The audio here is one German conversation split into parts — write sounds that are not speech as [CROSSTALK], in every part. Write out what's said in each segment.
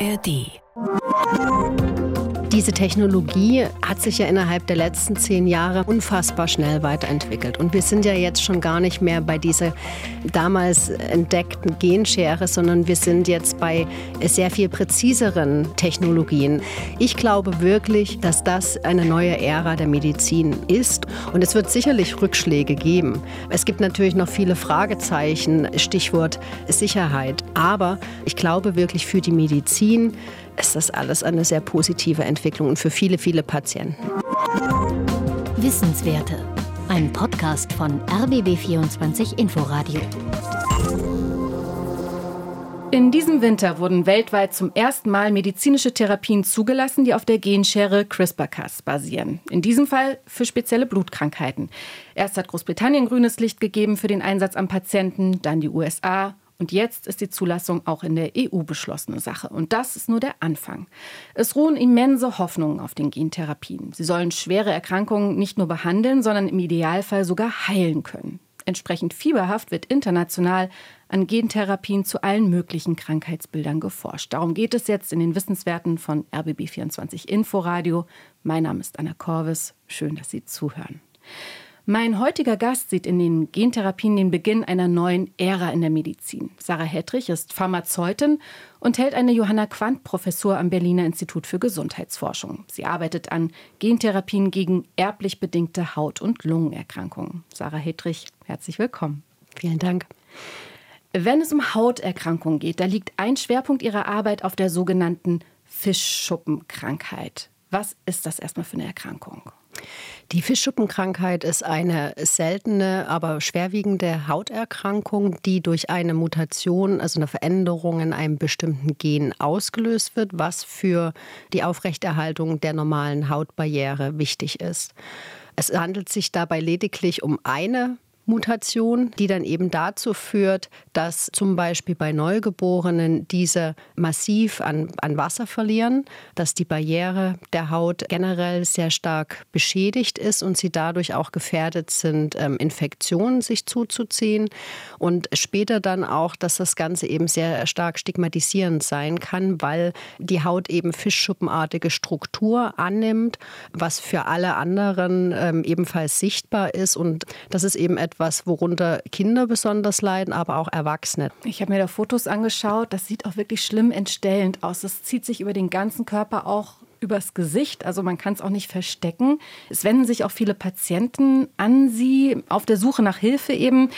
ARD. Diese Technologie hat sich ja innerhalb der letzten zehn Jahre unfassbar schnell weiterentwickelt. Und wir sind ja jetzt schon gar nicht mehr bei dieser damals entdeckten Genschere, sondern wir sind jetzt bei sehr viel präziseren Technologien. Ich glaube wirklich, dass das eine neue Ära der Medizin ist. Und es wird sicherlich Rückschläge geben. Es gibt natürlich noch viele Fragezeichen, Stichwort Sicherheit. Aber ich glaube wirklich für die Medizin, ist das alles eine sehr positive Entwicklung und für viele, viele Patienten. Wissenswerte. Ein Podcast von RBB24 Inforadio. In diesem Winter wurden weltweit zum ersten Mal medizinische Therapien zugelassen, die auf der Genschere CRISPR-Cas basieren. In diesem Fall für spezielle Blutkrankheiten. Erst hat Großbritannien grünes Licht gegeben für den Einsatz am Patienten, dann die USA und jetzt ist die Zulassung auch in der EU beschlossene Sache. Und das ist nur der Anfang. Es ruhen immense Hoffnungen auf den Gentherapien. Sie sollen schwere Erkrankungen nicht nur behandeln, sondern im Idealfall sogar heilen können. Entsprechend fieberhaft wird international an Gentherapien zu allen möglichen Krankheitsbildern geforscht. Darum geht es jetzt in den Wissenswerten von RBB24 Inforadio. Mein Name ist Anna Korvis. Schön, dass Sie zuhören. Mein heutiger Gast sieht in den Gentherapien den Beginn einer neuen Ära in der Medizin. Sarah Hedrich ist Pharmazeutin und hält eine Johanna Quandt-Professur am Berliner Institut für Gesundheitsforschung. Sie arbeitet an Gentherapien gegen erblich bedingte Haut- und Lungenerkrankungen. Sarah Hedrich, herzlich willkommen. Vielen Dank. Wenn es um Hauterkrankungen geht, da liegt ein Schwerpunkt Ihrer Arbeit auf der sogenannten Fischschuppenkrankheit. Was ist das erstmal für eine Erkrankung? Die Fischschuppenkrankheit ist eine seltene, aber schwerwiegende Hauterkrankung, die durch eine Mutation, also eine Veränderung in einem bestimmten Gen ausgelöst wird, was für die Aufrechterhaltung der normalen Hautbarriere wichtig ist. Es handelt sich dabei lediglich um eine Mutation, die dann eben dazu führt, dass zum Beispiel bei Neugeborenen diese massiv an, an Wasser verlieren, dass die Barriere der Haut generell sehr stark beschädigt ist und sie dadurch auch gefährdet sind, ähm, Infektionen sich zuzuziehen. Und später dann auch, dass das Ganze eben sehr stark stigmatisierend sein kann, weil die Haut eben fischschuppenartige Struktur annimmt, was für alle anderen ähm, ebenfalls sichtbar ist. Und das ist eben etwas, etwas, worunter Kinder besonders leiden, aber auch Erwachsene. Ich habe mir da Fotos angeschaut. Das sieht auch wirklich schlimm entstellend aus. Das zieht sich über den ganzen Körper auch übers Gesicht, also man kann es auch nicht verstecken. Es wenden sich auch viele Patienten an Sie auf der Suche nach Hilfe eben.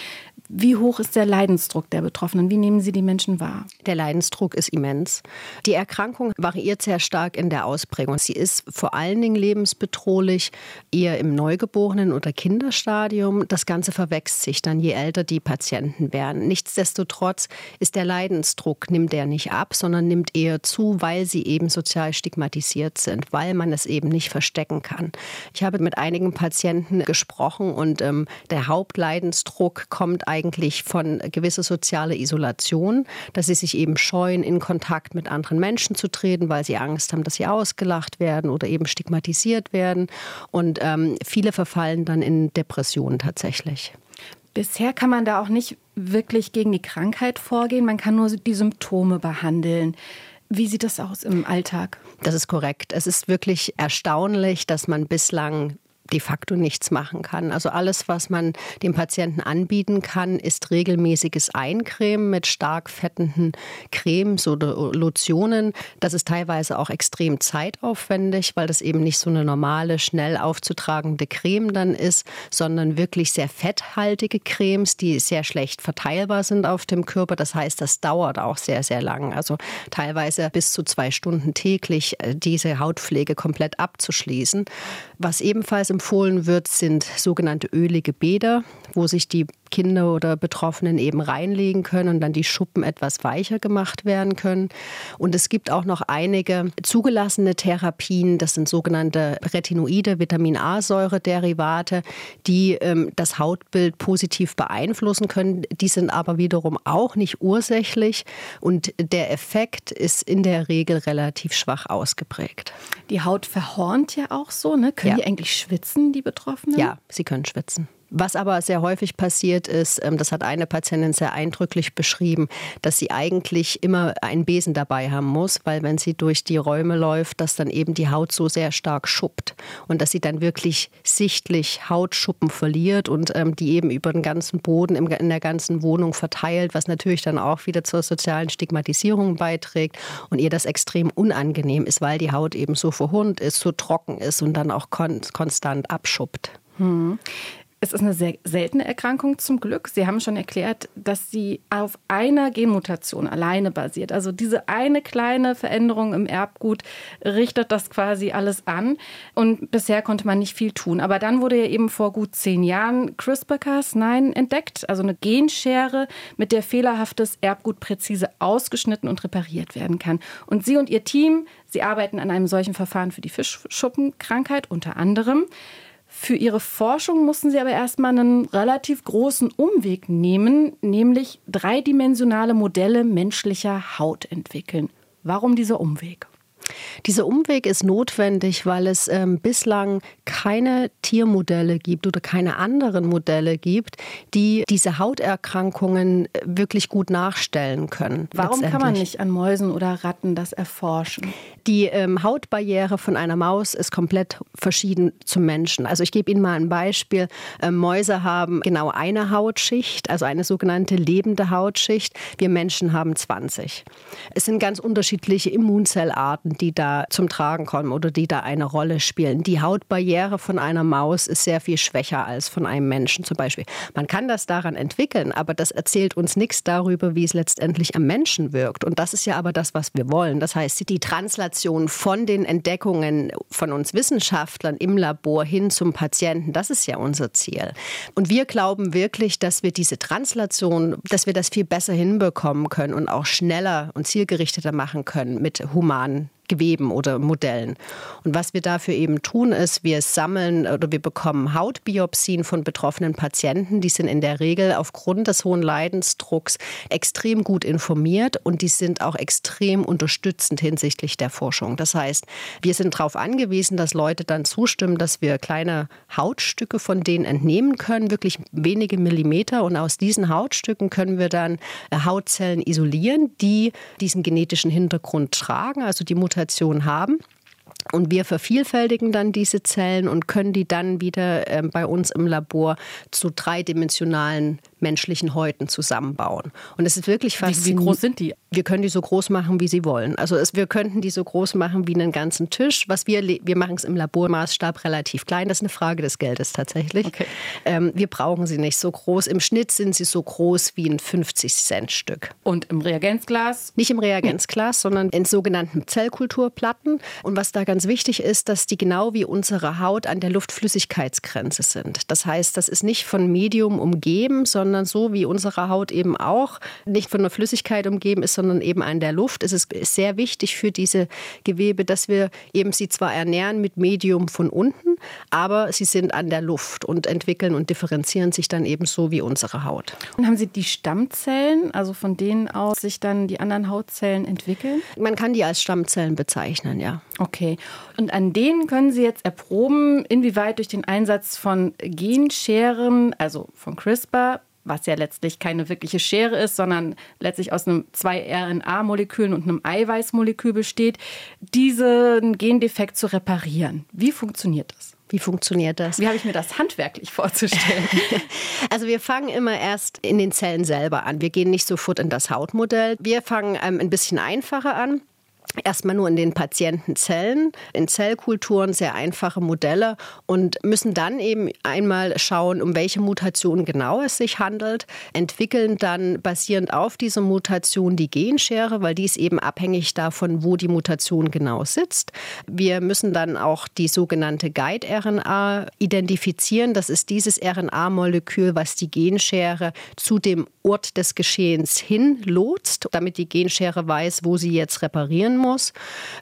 Wie hoch ist der Leidensdruck der Betroffenen? Wie nehmen Sie die Menschen wahr? Der Leidensdruck ist immens. Die Erkrankung variiert sehr stark in der Ausprägung. Sie ist vor allen Dingen lebensbedrohlich eher im Neugeborenen- oder Kinderstadium. Das Ganze verwechselt sich dann, je älter die Patienten werden. Nichtsdestotrotz ist der Leidensdruck, nimmt er nicht ab, sondern nimmt eher zu, weil sie eben sozial stigmatisiert sind, weil man es eben nicht verstecken kann. Ich habe mit einigen Patienten gesprochen und ähm, der Hauptleidensdruck kommt eigentlich eigentlich von gewisser sozialer Isolation, dass sie sich eben scheuen, in Kontakt mit anderen Menschen zu treten, weil sie Angst haben, dass sie ausgelacht werden oder eben stigmatisiert werden. Und ähm, viele verfallen dann in Depressionen tatsächlich. Bisher kann man da auch nicht wirklich gegen die Krankheit vorgehen, man kann nur die Symptome behandeln. Wie sieht das aus im Alltag? Das ist korrekt. Es ist wirklich erstaunlich, dass man bislang de facto nichts machen kann. Also alles, was man dem Patienten anbieten kann, ist regelmäßiges Eincremen mit stark fettenden Cremes oder Lotionen. Das ist teilweise auch extrem zeitaufwendig, weil das eben nicht so eine normale, schnell aufzutragende Creme dann ist, sondern wirklich sehr fetthaltige Cremes, die sehr schlecht verteilbar sind auf dem Körper. Das heißt, das dauert auch sehr, sehr lang. Also teilweise bis zu zwei Stunden täglich äh, diese Hautpflege komplett abzuschließen. Was ebenfalls empfohlen wird, sind sogenannte ölige Bäder, wo sich die Kinder oder Betroffenen eben reinlegen können und dann die Schuppen etwas weicher gemacht werden können. Und es gibt auch noch einige zugelassene Therapien, das sind sogenannte Retinoide, Vitamin A-Säure-Derivate, die ähm, das Hautbild positiv beeinflussen können. Die sind aber wiederum auch nicht ursächlich und der Effekt ist in der Regel relativ schwach ausgeprägt. Die Haut verhornt ja auch so, ne? Können ja. die eigentlich schwitzen, die Betroffenen? Ja, sie können schwitzen. Was aber sehr häufig passiert ist, ähm, das hat eine Patientin sehr eindrücklich beschrieben, dass sie eigentlich immer einen Besen dabei haben muss, weil wenn sie durch die Räume läuft, dass dann eben die Haut so sehr stark schuppt und dass sie dann wirklich sichtlich Hautschuppen verliert und ähm, die eben über den ganzen Boden in der ganzen Wohnung verteilt, was natürlich dann auch wieder zur sozialen Stigmatisierung beiträgt und ihr das extrem unangenehm ist, weil die Haut eben so verhundt ist, so trocken ist und dann auch kon konstant abschuppt. Hm. Es ist eine sehr seltene Erkrankung zum Glück. Sie haben schon erklärt, dass sie auf einer Genmutation alleine basiert. Also diese eine kleine Veränderung im Erbgut richtet das quasi alles an. Und bisher konnte man nicht viel tun. Aber dann wurde ja eben vor gut zehn Jahren CRISPR-Cas9 entdeckt, also eine Genschere, mit der fehlerhaftes Erbgut präzise ausgeschnitten und repariert werden kann. Und Sie und Ihr Team, Sie arbeiten an einem solchen Verfahren für die Fischschuppenkrankheit unter anderem. Für ihre Forschung mussten sie aber erstmal einen relativ großen Umweg nehmen, nämlich dreidimensionale Modelle menschlicher Haut entwickeln. Warum dieser Umweg? Dieser Umweg ist notwendig, weil es ähm, bislang keine Tiermodelle gibt oder keine anderen Modelle gibt, die diese Hauterkrankungen äh, wirklich gut nachstellen können. Warum kann man nicht an Mäusen oder Ratten das erforschen? Die ähm, Hautbarriere von einer Maus ist komplett verschieden zum Menschen. Also ich gebe Ihnen mal ein Beispiel. Ähm, Mäuse haben genau eine Hautschicht, also eine sogenannte lebende Hautschicht. Wir Menschen haben 20. Es sind ganz unterschiedliche Immunzellarten, die da zum Tragen kommen oder die da eine Rolle spielen. Die Hautbarriere von einer Maus ist sehr viel schwächer als von einem Menschen zum Beispiel. Man kann das daran entwickeln, aber das erzählt uns nichts darüber, wie es letztendlich am Menschen wirkt. Und das ist ja aber das, was wir wollen. Das heißt, die Translation von den Entdeckungen von uns Wissenschaftlern im Labor hin zum Patienten, das ist ja unser Ziel. Und wir glauben wirklich, dass wir diese Translation, dass wir das viel besser hinbekommen können und auch schneller und zielgerichteter machen können mit humanen Geweben oder Modellen. Und was wir dafür eben tun, ist, wir sammeln oder wir bekommen Hautbiopsien von betroffenen Patienten. Die sind in der Regel aufgrund des hohen Leidensdrucks extrem gut informiert und die sind auch extrem unterstützend hinsichtlich der Forschung. Das heißt, wir sind darauf angewiesen, dass Leute dann zustimmen, dass wir kleine Hautstücke von denen entnehmen können, wirklich wenige Millimeter. Und aus diesen Hautstücken können wir dann Hautzellen isolieren, die diesen genetischen Hintergrund tragen, also die Mutation Mutation haben. Und wir vervielfältigen dann diese Zellen und können die dann wieder äh, bei uns im Labor zu dreidimensionalen menschlichen Häuten zusammenbauen. Und es ist wirklich faszinierend. Wie, wie, groß sind die? Wir können die so groß machen, wie sie wollen. Also es, wir könnten die so groß machen wie einen ganzen Tisch. Was wir, wir machen es im Labormaßstab relativ klein. Das ist eine Frage des Geldes tatsächlich. Okay. Ähm, wir brauchen sie nicht so groß. Im Schnitt sind sie so groß wie ein 50-Cent-Stück. Und im Reagenzglas? Nicht im Reagenzglas, sondern in sogenannten Zellkulturplatten. Und was da ganz wichtig ist, dass die genau wie unsere Haut an der Luftflüssigkeitsgrenze sind. Das heißt, das ist nicht von Medium umgeben, sondern sondern so wie unsere Haut eben auch nicht von einer Flüssigkeit umgeben ist, sondern eben an der Luft. Es ist sehr wichtig für diese Gewebe, dass wir eben sie zwar ernähren mit Medium von unten, aber sie sind an der Luft und entwickeln und differenzieren sich dann eben so wie unsere Haut. Und haben Sie die Stammzellen, also von denen aus sich dann die anderen Hautzellen entwickeln? Man kann die als Stammzellen bezeichnen, ja. Okay. Und an denen können Sie jetzt erproben, inwieweit durch den Einsatz von Genscheren, also von CRISPR, was ja letztlich keine wirkliche Schere ist, sondern letztlich aus einem zwei RNA-Molekülen und einem Eiweißmolekül besteht, diesen Gendefekt zu reparieren. Wie funktioniert das? Wie funktioniert das? Wie habe ich mir das handwerklich vorzustellen? [LAUGHS] also wir fangen immer erst in den Zellen selber an. Wir gehen nicht sofort in das Hautmodell. Wir fangen ähm, ein bisschen einfacher an erstmal nur in den Patientenzellen, in Zellkulturen, sehr einfache Modelle und müssen dann eben einmal schauen, um welche Mutation genau es sich handelt, entwickeln dann basierend auf dieser Mutation die Genschere, weil die ist eben abhängig davon, wo die Mutation genau sitzt. Wir müssen dann auch die sogenannte Guide-RNA identifizieren. Das ist dieses RNA-Molekül, was die Genschere zu dem Ort des Geschehens hin lotst, damit die Genschere weiß, wo sie jetzt reparieren muss.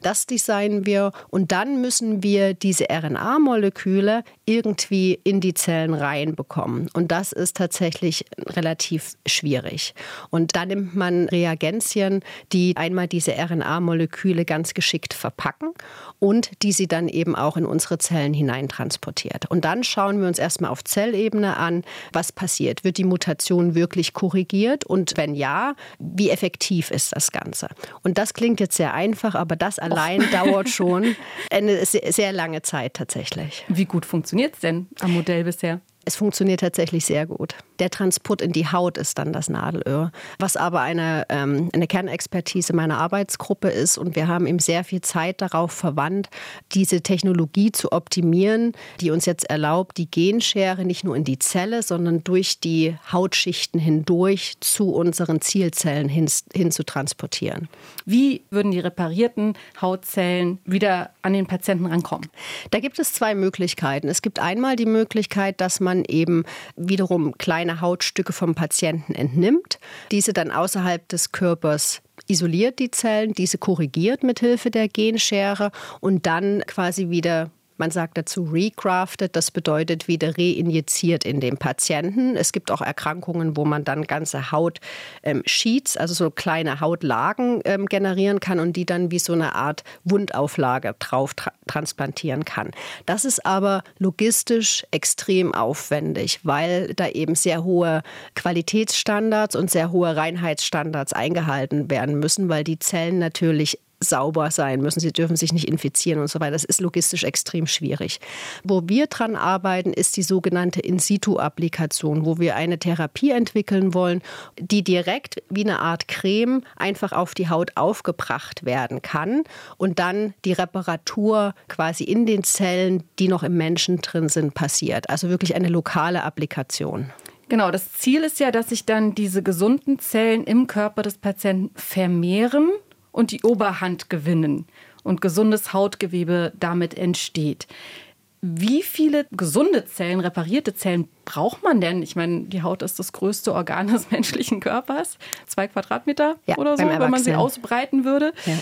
Das designen wir und dann müssen wir diese RNA-Moleküle irgendwie in die Zellen reinbekommen. Und das ist tatsächlich relativ schwierig. Und da nimmt man Reagenzien, die einmal diese RNA-Moleküle ganz geschickt verpacken und die sie dann eben auch in unsere Zellen hineintransportiert. Und dann schauen wir uns erstmal auf Zellebene an, was passiert. Wird die Mutation wirklich korrigiert? Und wenn ja, wie effektiv ist das Ganze? Und das klingt jetzt sehr einfach, aber das allein Och. [LAUGHS] dauert schon eine sehr lange Zeit tatsächlich. Wie gut funktioniert es denn am Modell bisher? Es funktioniert tatsächlich sehr gut. Der Transport in die Haut ist dann das Nadelöhr, was aber eine, ähm, eine Kernexpertise meiner Arbeitsgruppe ist. Und wir haben eben sehr viel Zeit darauf verwandt, diese Technologie zu optimieren, die uns jetzt erlaubt, die Genschere nicht nur in die Zelle, sondern durch die Hautschichten hindurch zu unseren Zielzellen hin, hin zu transportieren. Wie würden die reparierten Hautzellen wieder an den Patienten rankommen? Da gibt es zwei Möglichkeiten. Es gibt einmal die Möglichkeit, dass man eben wiederum kleine Hautstücke vom Patienten entnimmt, diese dann außerhalb des Körpers isoliert die Zellen, diese korrigiert mit Hilfe der Genschere und dann quasi wieder man sagt dazu recrafted, das bedeutet wieder reinjiziert in den Patienten. Es gibt auch Erkrankungen, wo man dann ganze Hautsheets, ähm, also so kleine Hautlagen ähm, generieren kann und die dann wie so eine Art Wundauflage drauf tra transplantieren kann. Das ist aber logistisch extrem aufwendig, weil da eben sehr hohe Qualitätsstandards und sehr hohe Reinheitsstandards eingehalten werden müssen, weil die Zellen natürlich sauber sein müssen. Sie dürfen sich nicht infizieren und so weiter. Das ist logistisch extrem schwierig. Wo wir dran arbeiten, ist die sogenannte In-situ-Applikation, wo wir eine Therapie entwickeln wollen, die direkt wie eine Art Creme einfach auf die Haut aufgebracht werden kann und dann die Reparatur quasi in den Zellen, die noch im Menschen drin sind, passiert. Also wirklich eine lokale Applikation. Genau, das Ziel ist ja, dass sich dann diese gesunden Zellen im Körper des Patienten vermehren und die Oberhand gewinnen und gesundes Hautgewebe damit entsteht. Wie viele gesunde Zellen, reparierte Zellen braucht man denn? Ich meine, die Haut ist das größte Organ des [LAUGHS] menschlichen Körpers. Zwei Quadratmeter ja, oder so, wenn man sie ausbreiten würde. Ja.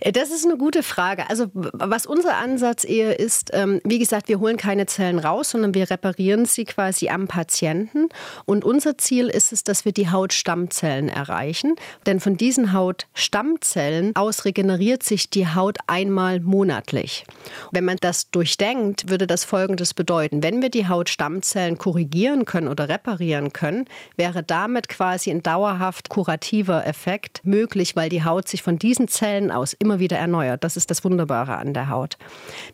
Äh, das ist eine gute Frage. Also was unser Ansatz eher ist, ähm, wie gesagt, wir holen keine Zellen raus, sondern wir reparieren sie quasi am Patienten. Und unser Ziel ist es, dass wir die Hautstammzellen erreichen. Denn von diesen Hautstammzellen aus regeneriert sich die Haut einmal monatlich. Wenn man das durchdenkt, würde das Folgendes bedeuten. Wenn wir die Hautstammzellen korrigieren können oder reparieren können, wäre damit quasi ein dauerhaft kurativer Effekt möglich, weil die Haut sich von diesen Zellen aus immer wieder erneuert. Das ist das Wunderbare an der Haut.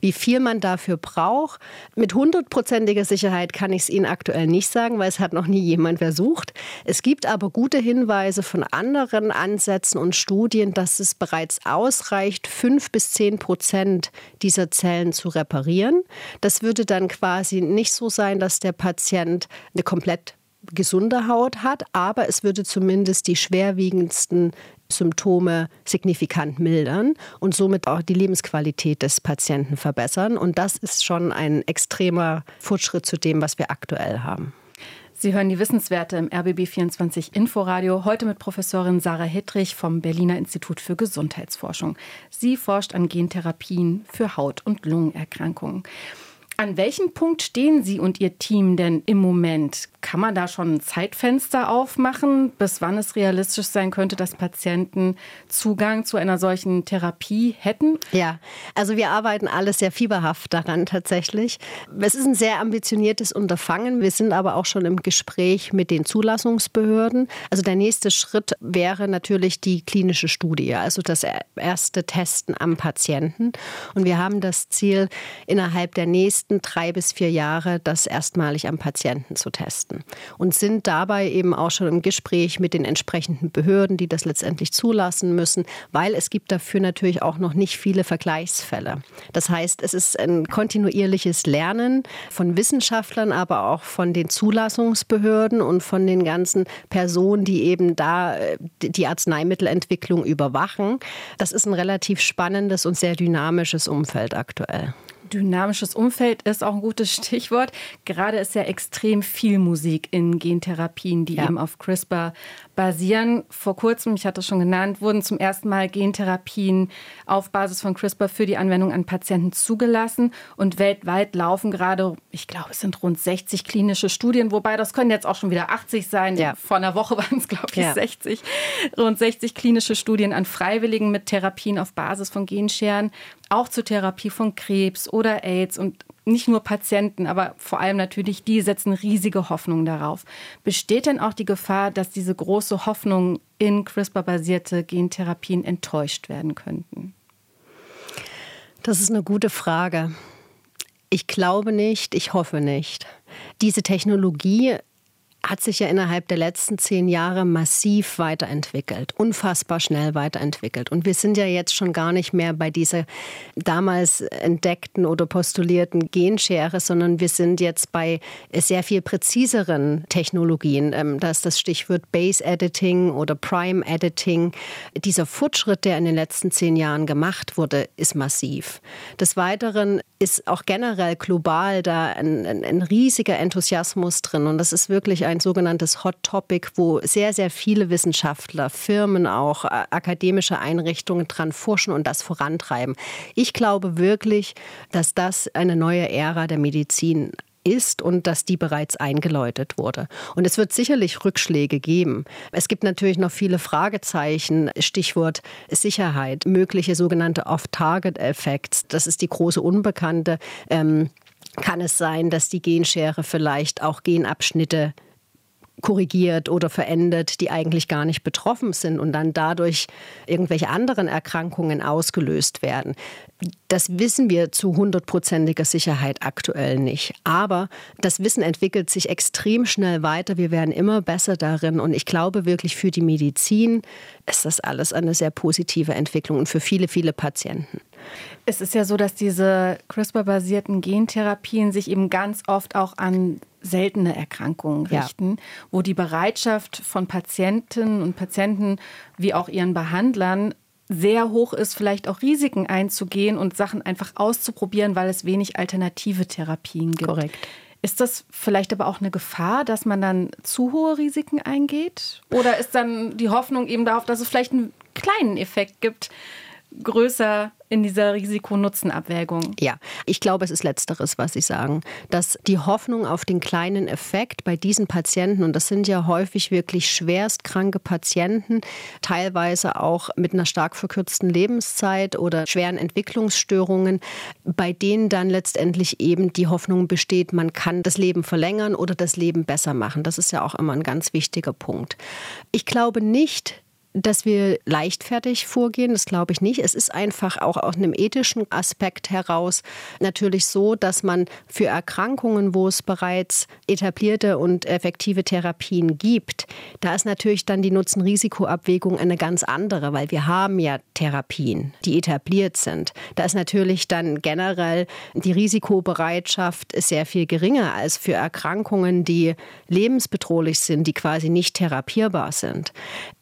Wie viel man dafür braucht, mit hundertprozentiger Sicherheit kann ich es Ihnen aktuell nicht sagen, weil es hat noch nie jemand versucht. Es gibt aber gute Hinweise von anderen Ansätzen und Studien, dass es bereits ausreicht, fünf bis zehn Prozent dieser Zellen zu reparieren. Das würde dann quasi nicht so sein, dass der Patient eine komplett gesunde Haut hat, aber es würde zumindest die schwerwiegendsten Symptome signifikant mildern und somit auch die Lebensqualität des Patienten verbessern. Und das ist schon ein extremer Fortschritt zu dem, was wir aktuell haben. Sie hören die Wissenswerte im RBB24 Inforadio. Heute mit Professorin Sarah Hittrich vom Berliner Institut für Gesundheitsforschung. Sie forscht an Gentherapien für Haut- und Lungenerkrankungen. An welchem Punkt stehen Sie und Ihr Team denn im Moment? Kann man da schon ein Zeitfenster aufmachen, bis wann es realistisch sein könnte, dass Patienten Zugang zu einer solchen Therapie hätten? Ja, also wir arbeiten alle sehr fieberhaft daran tatsächlich. Es ist ein sehr ambitioniertes Unterfangen. Wir sind aber auch schon im Gespräch mit den Zulassungsbehörden. Also der nächste Schritt wäre natürlich die klinische Studie, also das erste Testen am Patienten. Und wir haben das Ziel, innerhalb der nächsten nächsten drei bis vier Jahre das erstmalig am Patienten zu testen. Und sind dabei eben auch schon im Gespräch mit den entsprechenden Behörden, die das letztendlich zulassen müssen, weil es gibt dafür natürlich auch noch nicht viele Vergleichsfälle. Das heißt, es ist ein kontinuierliches Lernen von Wissenschaftlern, aber auch von den Zulassungsbehörden und von den ganzen Personen, die eben da äh, die Arzneimittelentwicklung überwachen. Das ist ein relativ spannendes und sehr dynamisches Umfeld aktuell. Dynamisches Umfeld ist auch ein gutes Stichwort. Gerade ist ja extrem viel Musik in Gentherapien, die ja. eben auf CRISPR basieren. Vor kurzem, ich hatte es schon genannt, wurden zum ersten Mal Gentherapien auf Basis von CRISPR für die Anwendung an Patienten zugelassen. Und weltweit laufen gerade, ich glaube, es sind rund 60 klinische Studien, wobei das können jetzt auch schon wieder 80 sein. Ja. Vor einer Woche [LAUGHS] waren es, glaube ich, ja. 60. Rund 60 klinische Studien an Freiwilligen mit Therapien auf Basis von Genscheren, auch zur Therapie von Krebs oder AIDS und nicht nur Patienten, aber vor allem natürlich die setzen riesige Hoffnungen darauf. Besteht denn auch die Gefahr, dass diese große Hoffnung in CRISPR-basierte Gentherapien enttäuscht werden könnten? Das ist eine gute Frage. Ich glaube nicht, ich hoffe nicht. Diese Technologie hat sich ja innerhalb der letzten zehn Jahre massiv weiterentwickelt, unfassbar schnell weiterentwickelt. Und wir sind ja jetzt schon gar nicht mehr bei dieser damals entdeckten oder postulierten Genschere, sondern wir sind jetzt bei sehr viel präziseren Technologien. Ähm, da ist das Stichwort Base Editing oder Prime Editing. Dieser Fortschritt, der in den letzten zehn Jahren gemacht wurde, ist massiv. Des Weiteren ist auch generell global da ein, ein, ein riesiger Enthusiasmus drin. Und das ist wirklich ein sogenanntes Hot Topic, wo sehr, sehr viele Wissenschaftler, Firmen auch, akademische Einrichtungen dran forschen und das vorantreiben. Ich glaube wirklich, dass das eine neue Ära der Medizin ist und dass die bereits eingeläutet wurde. Und es wird sicherlich Rückschläge geben. Es gibt natürlich noch viele Fragezeichen, Stichwort Sicherheit, mögliche sogenannte Off-Target-Effects. Das ist die große Unbekannte. Ähm, kann es sein, dass die Genschere vielleicht auch Genabschnitte korrigiert oder verändert, die eigentlich gar nicht betroffen sind und dann dadurch irgendwelche anderen Erkrankungen ausgelöst werden. Das wissen wir zu hundertprozentiger Sicherheit aktuell nicht. Aber das Wissen entwickelt sich extrem schnell weiter. Wir werden immer besser darin. Und ich glaube wirklich, für die Medizin ist das alles eine sehr positive Entwicklung und für viele, viele Patienten. Es ist ja so, dass diese CRISPR-basierten Gentherapien sich eben ganz oft auch an seltene Erkrankungen richten, ja. wo die Bereitschaft von Patientinnen und Patienten wie auch ihren Behandlern sehr hoch ist, vielleicht auch Risiken einzugehen und Sachen einfach auszuprobieren, weil es wenig alternative Therapien gibt. Korrekt. Ist das vielleicht aber auch eine Gefahr, dass man dann zu hohe Risiken eingeht? Oder ist dann die Hoffnung eben darauf, dass es vielleicht einen kleinen Effekt gibt, größer in dieser Risiko-Nutzen-Abwägung? Ja, ich glaube, es ist Letzteres, was Sie sagen. Dass die Hoffnung auf den kleinen Effekt bei diesen Patienten, und das sind ja häufig wirklich schwerstkranke Patienten, teilweise auch mit einer stark verkürzten Lebenszeit oder schweren Entwicklungsstörungen, bei denen dann letztendlich eben die Hoffnung besteht, man kann das Leben verlängern oder das Leben besser machen. Das ist ja auch immer ein ganz wichtiger Punkt. Ich glaube nicht, dass wir leichtfertig vorgehen, das glaube ich nicht. Es ist einfach auch aus einem ethischen Aspekt heraus natürlich so, dass man für Erkrankungen, wo es bereits etablierte und effektive Therapien gibt, da ist natürlich dann die Nutzen-Risiko-Abwägung eine ganz andere, weil wir haben ja Therapien, die etabliert sind. Da ist natürlich dann generell die Risikobereitschaft sehr viel geringer als für Erkrankungen, die lebensbedrohlich sind, die quasi nicht therapierbar sind.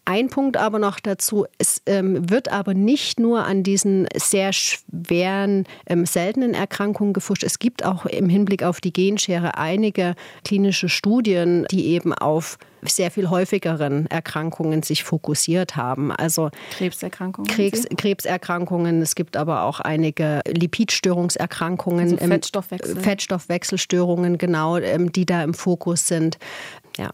Ein Punkt aber noch dazu, es ähm, wird aber nicht nur an diesen sehr schweren, ähm, seltenen Erkrankungen gefuscht. Es gibt auch im Hinblick auf die Genschere einige klinische Studien, die eben auf sehr viel häufigeren Erkrankungen sich fokussiert haben. Also Krebserkrankungen. Krebs, Krebserkrankungen. Es gibt aber auch einige Lipidstörungserkrankungen, also Fettstoffwechsel. Fettstoffwechselstörungen, genau, ähm, die da im Fokus sind. Ja.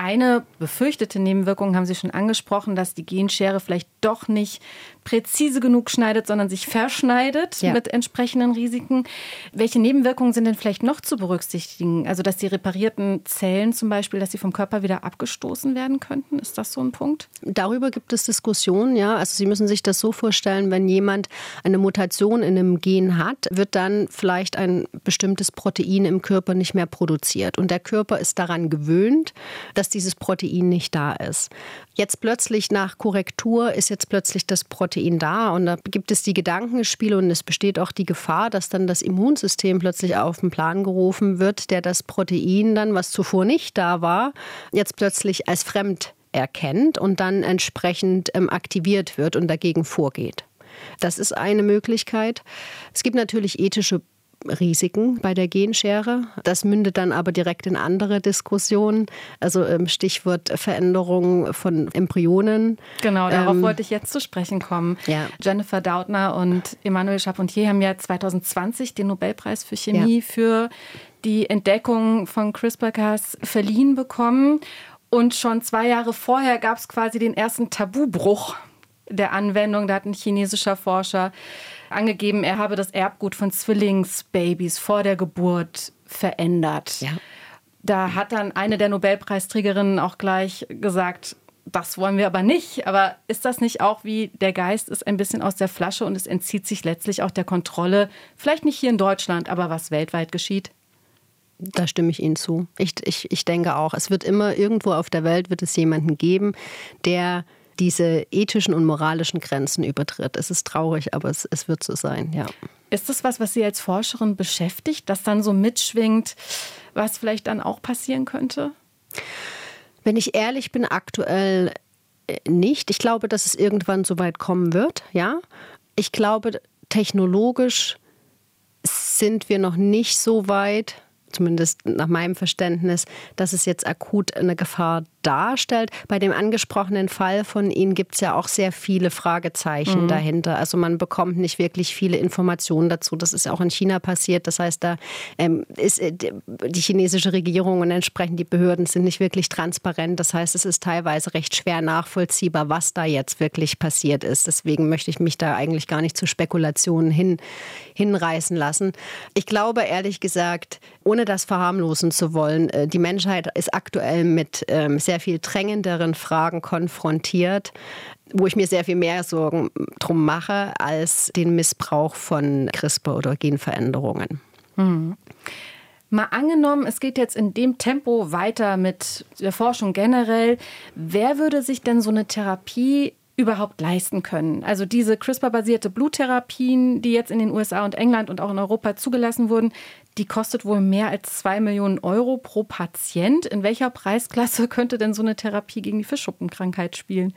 Eine befürchtete Nebenwirkung haben Sie schon angesprochen, dass die Genschere vielleicht doch nicht präzise genug schneidet, sondern sich verschneidet ja. mit entsprechenden Risiken. Welche Nebenwirkungen sind denn vielleicht noch zu berücksichtigen? Also, dass die reparierten Zellen zum Beispiel, dass sie vom Körper wieder abgestoßen werden könnten? Ist das so ein Punkt? Darüber gibt es Diskussionen, ja. Also, Sie müssen sich das so vorstellen, wenn jemand eine Mutation in einem Gen hat, wird dann vielleicht ein bestimmtes Protein im Körper nicht mehr produziert. Und der Körper ist daran gewöhnt, dass dieses Protein nicht da ist. Jetzt plötzlich nach Korrektur ist jetzt plötzlich das Protein Protein da. Und da gibt es die Gedankenspiele und es besteht auch die Gefahr, dass dann das Immunsystem plötzlich auf den Plan gerufen wird, der das Protein dann, was zuvor nicht da war, jetzt plötzlich als fremd erkennt und dann entsprechend ähm, aktiviert wird und dagegen vorgeht. Das ist eine Möglichkeit. Es gibt natürlich ethische Risiken bei der Genschere. Das mündet dann aber direkt in andere Diskussionen. Also ähm, Stichwort Veränderung von Embryonen. Genau, darauf ähm, wollte ich jetzt zu sprechen kommen. Ja. Jennifer Dautner und Emmanuel Charpentier haben ja 2020 den Nobelpreis für Chemie ja. für die Entdeckung von CRISPR-Cas verliehen bekommen. Und schon zwei Jahre vorher gab es quasi den ersten Tabubruch der Anwendung. Da hat ein chinesischer Forscher angegeben, er habe das Erbgut von Zwillingsbabys vor der Geburt verändert. Ja. Da hat dann eine der Nobelpreisträgerinnen auch gleich gesagt, das wollen wir aber nicht. Aber ist das nicht auch wie der Geist ist ein bisschen aus der Flasche und es entzieht sich letztlich auch der Kontrolle, vielleicht nicht hier in Deutschland, aber was weltweit geschieht? Da stimme ich Ihnen zu. Ich, ich, ich denke auch, es wird immer irgendwo auf der Welt wird es jemanden geben, der diese ethischen und moralischen Grenzen übertritt. Es ist traurig, aber es, es wird so sein, ja. Ist das was, was Sie als Forscherin beschäftigt, das dann so mitschwingt, was vielleicht dann auch passieren könnte? Wenn ich ehrlich bin, aktuell äh, nicht. Ich glaube, dass es irgendwann so weit kommen wird, ja. Ich glaube, technologisch sind wir noch nicht so weit, zumindest nach meinem Verständnis, dass es jetzt akut eine Gefahr darstellt. Bei dem angesprochenen Fall von Ihnen gibt es ja auch sehr viele Fragezeichen mhm. dahinter. Also man bekommt nicht wirklich viele Informationen dazu. Das ist auch in China passiert. Das heißt, da ähm, ist äh, die chinesische Regierung und entsprechend die Behörden sind nicht wirklich transparent. Das heißt, es ist teilweise recht schwer nachvollziehbar, was da jetzt wirklich passiert ist. Deswegen möchte ich mich da eigentlich gar nicht zu Spekulationen hin, hinreißen lassen. Ich glaube ehrlich gesagt, ohne das verharmlosen zu wollen, äh, die Menschheit ist aktuell mit ähm, sehr viel drängenderen Fragen konfrontiert, wo ich mir sehr viel mehr Sorgen drum mache als den Missbrauch von CRISPR oder Genveränderungen. Mhm. Mal angenommen, es geht jetzt in dem Tempo weiter mit der Forschung generell. Wer würde sich denn so eine Therapie überhaupt leisten können. Also diese CRISPR-basierte Bluttherapien, die jetzt in den USA und England und auch in Europa zugelassen wurden, die kostet wohl mehr als zwei Millionen Euro pro Patient. In welcher Preisklasse könnte denn so eine Therapie gegen die Fischschuppenkrankheit spielen?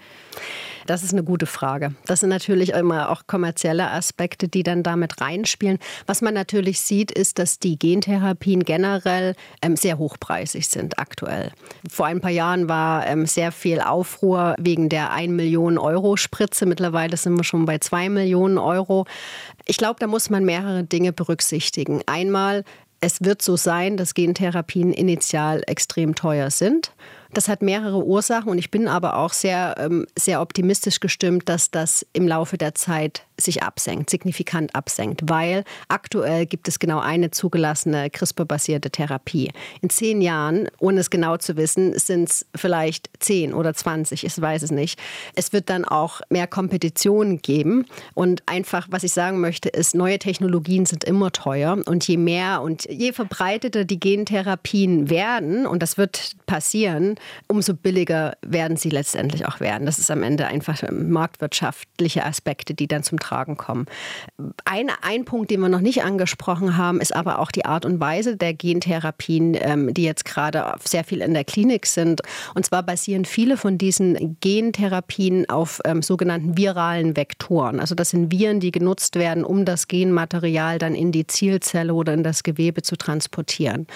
Das ist eine gute Frage. Das sind natürlich immer auch kommerzielle Aspekte, die dann damit reinspielen. Was man natürlich sieht, ist, dass die Gentherapien generell ähm, sehr hochpreisig sind aktuell. Vor ein paar Jahren war ähm, sehr viel Aufruhr wegen der 1 Million Euro Spritze. Mittlerweile sind wir schon bei 2 Millionen Euro. Ich glaube, da muss man mehrere Dinge berücksichtigen. Einmal, es wird so sein, dass Gentherapien initial extrem teuer sind. Das hat mehrere Ursachen und ich bin aber auch sehr, ähm, sehr optimistisch gestimmt, dass das im Laufe der Zeit sich absenkt, signifikant absenkt, weil aktuell gibt es genau eine zugelassene CRISPR-basierte Therapie. In zehn Jahren, ohne es genau zu wissen, sind es vielleicht zehn oder zwanzig, ich weiß es nicht. Es wird dann auch mehr Kompetition geben und einfach, was ich sagen möchte, ist, neue Technologien sind immer teuer und je mehr und je verbreiteter die Gentherapien werden, und das wird passieren, umso billiger werden sie letztendlich auch werden. Das ist am Ende einfach marktwirtschaftliche Aspekte, die dann zum Tragen kommen. Ein, ein Punkt, den wir noch nicht angesprochen haben, ist aber auch die Art und Weise der Gentherapien, ähm, die jetzt gerade sehr viel in der Klinik sind. Und zwar basieren viele von diesen Gentherapien auf ähm, sogenannten viralen Vektoren. Also das sind Viren, die genutzt werden, um das Genmaterial dann in die Zielzelle oder in das Gewebe zu transportieren.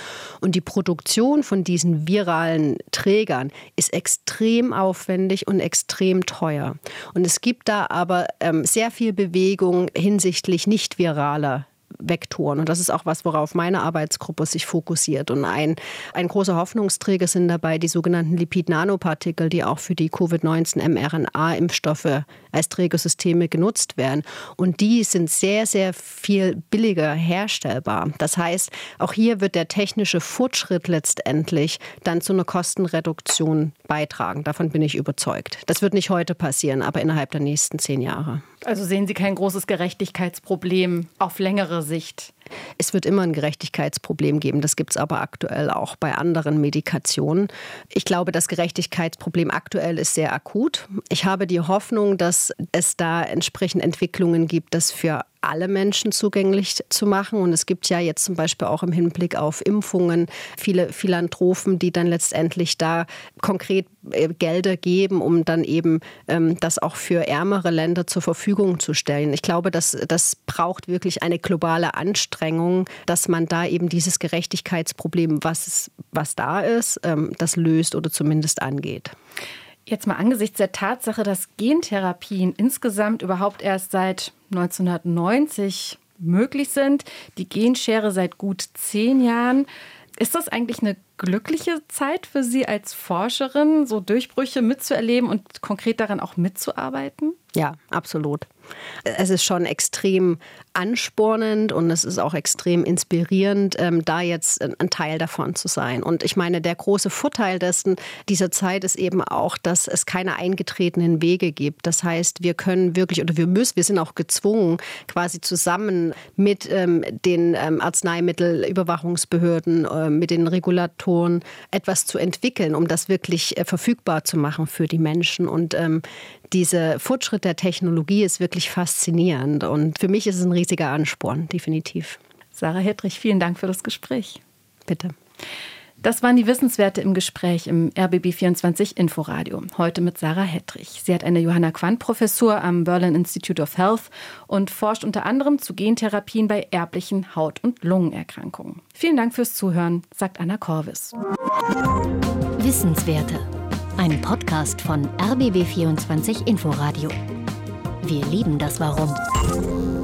Und die Produktion von diesen viralen Trägern Trägern ist extrem aufwendig und extrem teuer. Und es gibt da aber ähm, sehr viel Bewegung hinsichtlich nicht viraler Vektoren. Und das ist auch was, worauf meine Arbeitsgruppe sich fokussiert. Und ein, ein großer Hoffnungsträger sind dabei die sogenannten Lipid-Nanopartikel, die auch für die Covid-19-mRNA-Impfstoffe als Trägersysteme genutzt werden. Und die sind sehr, sehr viel billiger herstellbar. Das heißt, auch hier wird der technische Fortschritt letztendlich dann zu einer Kostenreduktion beitragen. Davon bin ich überzeugt. Das wird nicht heute passieren, aber innerhalb der nächsten zehn Jahre. Also sehen Sie kein großes Gerechtigkeitsproblem auf längere Sicht? Es wird immer ein Gerechtigkeitsproblem geben. Das gibt es aber aktuell auch bei anderen Medikationen. Ich glaube, das Gerechtigkeitsproblem aktuell ist sehr akut. Ich habe die Hoffnung, dass es da entsprechend Entwicklungen gibt, dass für alle Menschen zugänglich zu machen. Und es gibt ja jetzt zum Beispiel auch im Hinblick auf Impfungen viele Philanthropen, die dann letztendlich da konkret äh, Gelder geben, um dann eben ähm, das auch für ärmere Länder zur Verfügung zu stellen. Ich glaube, dass das braucht wirklich eine globale Anstrengung, dass man da eben dieses Gerechtigkeitsproblem, was, was da ist, ähm, das löst oder zumindest angeht. Jetzt mal angesichts der Tatsache, dass Gentherapien insgesamt überhaupt erst seit 1990 möglich sind, die Genschere seit gut zehn Jahren. Ist das eigentlich eine glückliche Zeit für Sie als Forscherin, so Durchbrüche mitzuerleben und konkret daran auch mitzuarbeiten? Ja, absolut. Es ist schon extrem anspornend und es ist auch extrem inspirierend, ähm, da jetzt ein Teil davon zu sein. Und ich meine, der große Vorteil dessen, dieser Zeit ist eben auch, dass es keine eingetretenen Wege gibt. Das heißt, wir können wirklich oder wir müssen, wir sind auch gezwungen, quasi zusammen mit ähm, den ähm, Arzneimittelüberwachungsbehörden, äh, mit den Regulatoren etwas zu entwickeln, um das wirklich äh, verfügbar zu machen für die Menschen. Und ähm, dieser Fortschritt der Technologie ist wirklich faszinierend und für mich ist es ein riesiger Ansporn, definitiv. Sarah Hedrich, vielen Dank für das Gespräch. Bitte. Das waren die Wissenswerte im Gespräch im RBB24 Inforadio. Heute mit Sarah Hedrich. Sie hat eine Johanna Quandt-Professur am Berlin Institute of Health und forscht unter anderem zu Gentherapien bei erblichen Haut- und Lungenerkrankungen. Vielen Dank fürs Zuhören, sagt Anna Korvis. Wissenswerte. Ein Podcast von RBB24 Inforadio. Wir lieben das Warum.